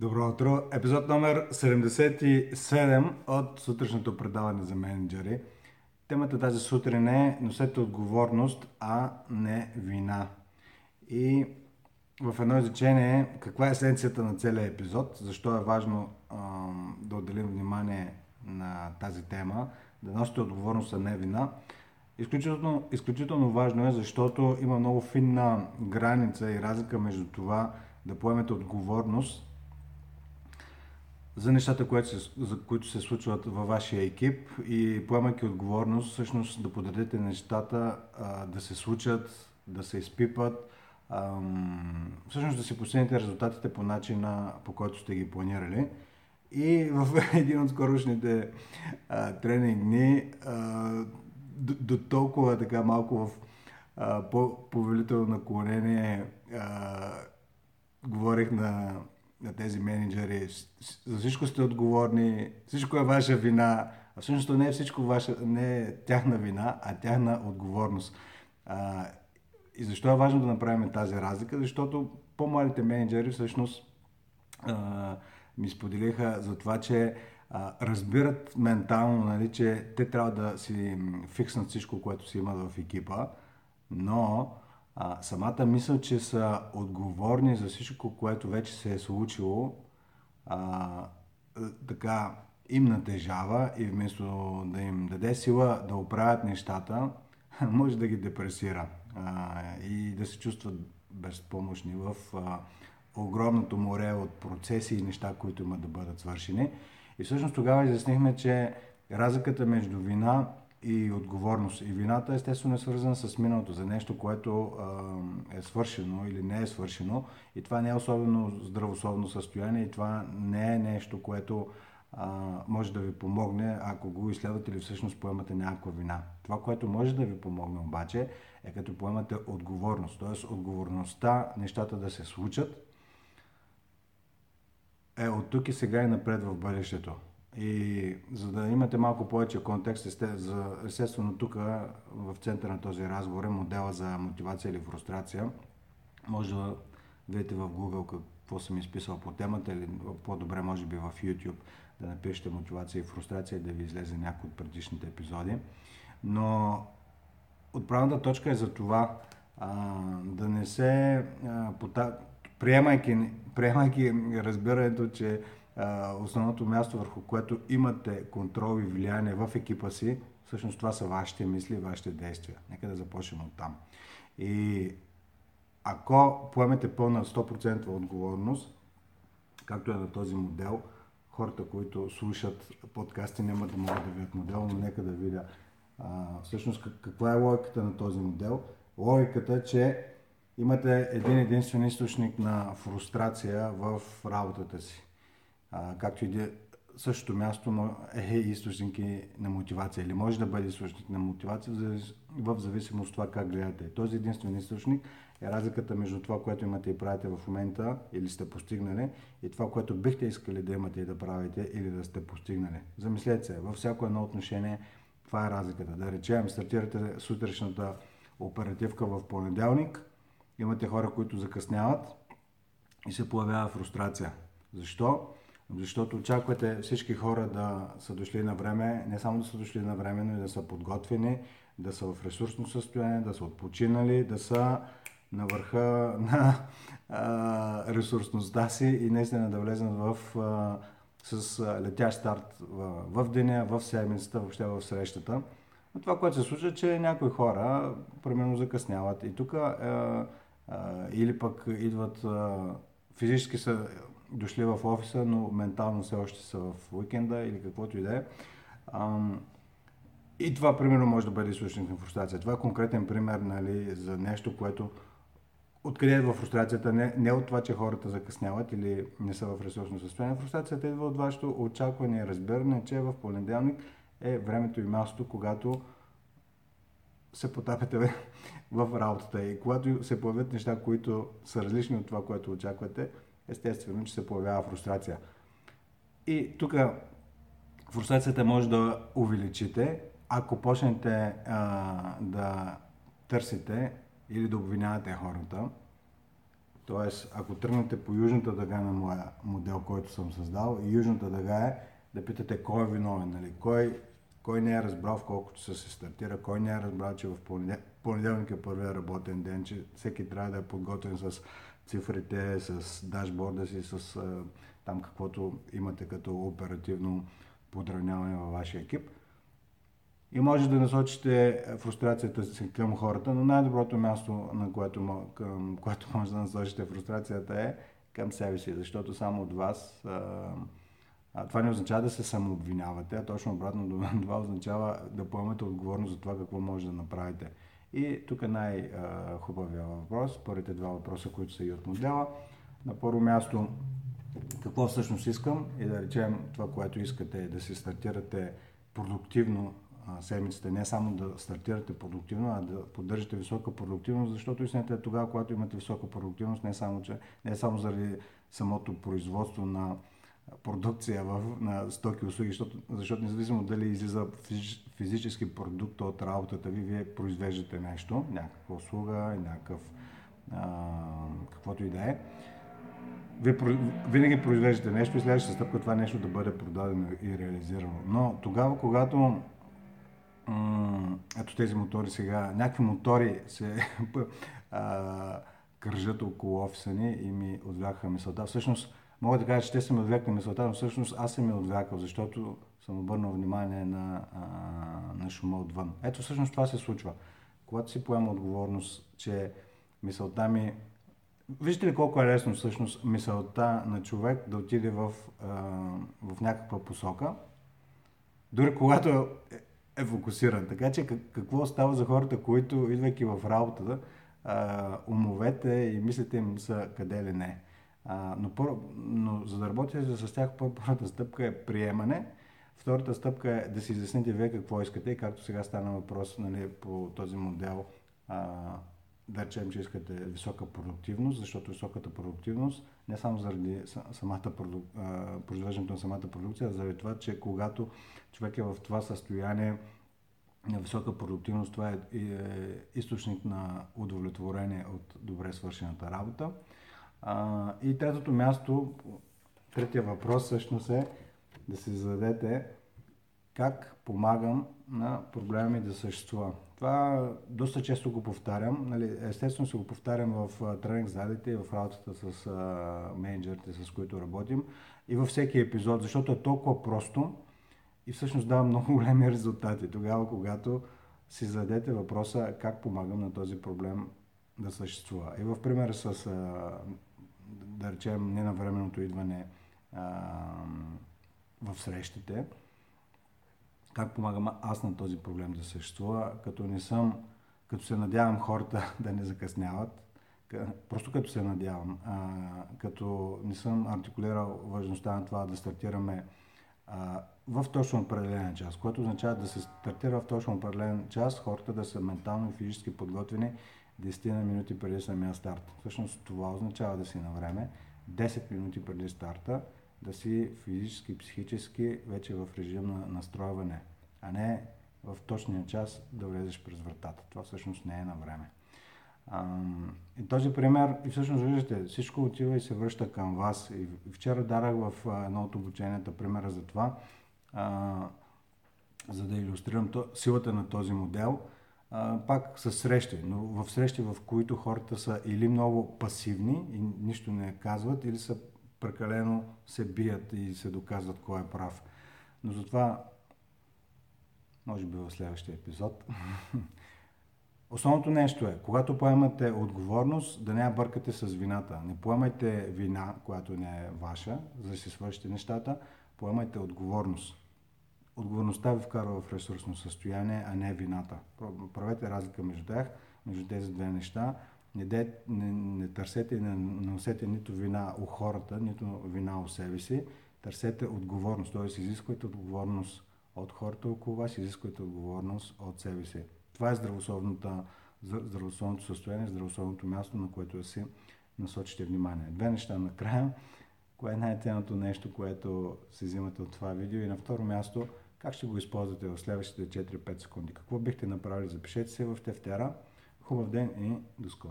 Добро утро! Епизод номер 77 от сутрешното предаване за менеджери. Темата тази сутрин е носете отговорност, а не вина. И в едно изречение, каква е есенцията на целия епизод, защо е важно а, да отделим внимание на тази тема, да носите отговорност, а не вина. Изключително, изключително важно е, защото има много финна граница и разлика между това да поемете отговорност за нещата, които се, за които се случват във вашия екип и поемайки отговорност, всъщност да подредете нещата а, да се случат, да се изпипат, а, всъщност да си постигнете резултатите по начина, по който сте ги планирали. И в един от скорошните тренинг дни до, до толкова така малко в по-повелително наклонение а, говорих на на тези менеджери. За всичко сте отговорни, всичко е ваша вина. А всъщност не е всичко ваша, не е тяхна вина, а тяхна отговорност. А, и защо е важно да направим тази разлика? Защото по-младите менеджери всъщност а, ми споделиха за това, че а, разбират ментално, нали, че те трябва да си фикснат всичко, което си имат в екипа, но а, самата мисъл, че са отговорни за всичко, което вече се е случило, а, така им натежава и вместо да им даде сила да оправят нещата, може да ги депресира а, и да се чувстват безпомощни в а, огромното море от процеси и неща, които имат да бъдат свършени. И всъщност тогава изяснихме, че разликата между вина и отговорност. И вината естествено е свързана с миналото за нещо, което е свършено или не е свършено. И това не е особено здравословно състояние и това не е нещо, което може да ви помогне, ако го изследвате или всъщност поемате някаква вина. Това, което може да ви помогне обаче, е като поемате отговорност. Т.е. отговорността нещата да се случат е от тук и сега и напред в бъдещето. И за да имате малко повече контекст, естествено тук в центъра на този разговор е модела за мотивация или фрустрация. Може да видите в Google какво съм изписал по темата или по-добре може би в YouTube да напишете мотивация и фрустрация и да ви излезе някой от предишните епизоди. Но отправната точка е за това а, да не се а, пота... приемайки, приемайки разбирането, че основното място, върху което имате контрол и влияние в екипа си, всъщност това са вашите мисли вашите действия. Нека да започнем от там. И ако поемете пълна 100% отговорност, както е на този модел, хората, които слушат подкасти, няма да могат да видят модел, но нека да видя а, всъщност каква е логиката на този модел. Логиката е, че имате един единствен източник на фрустрация в работата си а, както и да същото място е източник на мотивация или може да бъде източник на мотивация в зависимост от това как гледате. Този единствен източник е разликата между това, което имате и правите в момента или сте постигнали и това, което бихте искали да имате и да правите или да сте постигнали. Замислете се, във всяко едно отношение това е разликата. Да речем, стартирате сутрешната оперативка в понеделник, имате хора, които закъсняват и се появява фрустрация. Защо? Защото очаквате всички хора да са дошли на време, не само да са дошли на време, но и да са подготвени, да са в ресурсно състояние, да са отпочинали, да са на върха на ресурсността си и наистина да влезнат в, с летящ старт в, в деня, в седмицата, въобще в срещата. Но това, което се случва, че някои хора, примерно, закъсняват и тук или пък идват а, физически са дошли в офиса, но ментално все още са в уикенда или каквото и да е. И това, примерно, може да бъде източник на фрустрация. Това е конкретен пример нали, за нещо, което откъде идва фрустрацията? Не, не от това, че хората закъсняват или не са в ресурсно състояние. Фрустрацията идва от вашето очакване и разбиране, че в понеделник е времето и място, когато се потапяте в работата. И когато се появят неща, които са различни от това, което очаквате, естествено, че се появява фрустрация. И тук фрустрацията може да увеличите, ако почнете а, да търсите или да обвинявате хората Тоест, ако тръгнете по южната дъга на моя модел, който съм създал, южната дъга е да питате кой е виновен, нали? кой, кой не е разбрал в колкото се се стартира, кой не е разбрал, че в понеделник е първия работен ден, че всеки трябва да е подготвен с цифрите, с дашборда си, с там каквото имате като оперативно подравняване във вашия екип. И може да насочите фрустрацията си към хората, но най-доброто място, на което, към което може да насочите фрустрацията е към себе си, защото само от вас а, това не означава да се самообвинявате, а точно обратно това означава да поемете отговорност за това какво може да направите. И тук е най-хубавия въпрос, първите два въпроса, които са и от модела. На първо място, какво всъщност искам и да речем това, което искате е да се стартирате продуктивно седмицата, не само да стартирате продуктивно, а да поддържате висока продуктивност, защото истината е тогава, когато имате висока продуктивност, не само, че, не само заради самото производство на продукция в, на стоки и услуги, защото, защото независимо дали излиза физич, физически продукт от работата ви, вие произвеждате нещо, някаква услуга, някакъв а, каквото и да е. Вие винаги произвеждате нещо и следващата стъпка това нещо да бъде продадено и реализирано. Но тогава, когато ето тези мотори сега, някакви мотори се а, кържат около офиса ни и ми отвляха мисълта. Всъщност, мога да кажа, че те са ми отвлекли мисълта, но всъщност аз съм ми отвлякал, защото съм обърнал внимание на, а, на шума отвън. Ето всъщност това се случва. Когато си поема отговорност, че мисълта ми... Виждате ли колко е лесно всъщност мисълта на човек да отиде в, а, в някаква посока, дори когато е, е фокусиран. Така че какво става за хората, които идвайки в работата, умовете и мислите им са къде ли не. А, но, първо, но за да работите с тях, първата стъпка е приемане, втората стъпка е да си изясните вие какво искате и както сега стана въпрос нали, по този модел, а, да речем, че искате висока продуктивност, защото високата продуктивност не само заради самата проду... произвеждането на самата продукция, а заради това, че когато човек е в това състояние на висока продуктивност, това е, е източник на удовлетворение от добре свършената работа. А, и третото място, третия въпрос всъщност е да се зададете как помагам на проблеми да съществува. Това доста често го повтарям. Нали, естествено се го повтарям в тренинг залите и в работата с а, менеджерите, с които работим. И във всеки епизод, защото е толкова просто и всъщност дава много големи резултати. Тогава, когато си зададете въпроса как помагам на този проблем да съществува. И в пример с, а, да речем, ненавременното идване а, в срещите, как помагам аз на този проблем да съществува, като не съм, като се надявам хората да не закъсняват, просто като се надявам, а, като не съм артикулирал важността на това да стартираме в точно определен час, което означава да се стартира в точно определен час, хората да са ментално и физически подготвени 10 на минути преди самия старт. Всъщност това означава да си на време, 10 минути преди старта, да си физически, психически вече в режим на настройване, а не в точния час да влезеш през вратата. Това всъщност не е на време. И този пример, и всъщност виждате, всичко отива и се връща към вас. И вчера дарах в едно от обученията примера за това, а, за да иллюстрирам то, силата на този модел. Пак с срещи, но в срещи, в които хората са или много пасивни и нищо не казват, или са прекалено се бият и се доказват кой е прав. Но затова, може би в следващия епизод, Основното нещо е, когато поемате отговорност, да не я бъркате с вината. Не поемайте вина, която не е ваша, за да си свършите нещата. Поемайте отговорност. Отговорността ви вкарва в ресурсно състояние, а не вината. Правете разлика между тях, между тези две неща. Не, де, не, не търсете и не носете нито вина у хората, нито вина у себе си. Търсете отговорност, т.е. изисквайте отговорност от хората около вас, изисквайте отговорност от себе си. Това е здравословното състояние, здравословното място, на което да си насочите внимание. Две неща накрая. Кое е най-ценното нещо, което си взимате от това видео? И на второ място, как ще го използвате в следващите 4-5 секунди? Какво бихте направили? Запишете се в тефтера. Хубав ден и до скоро!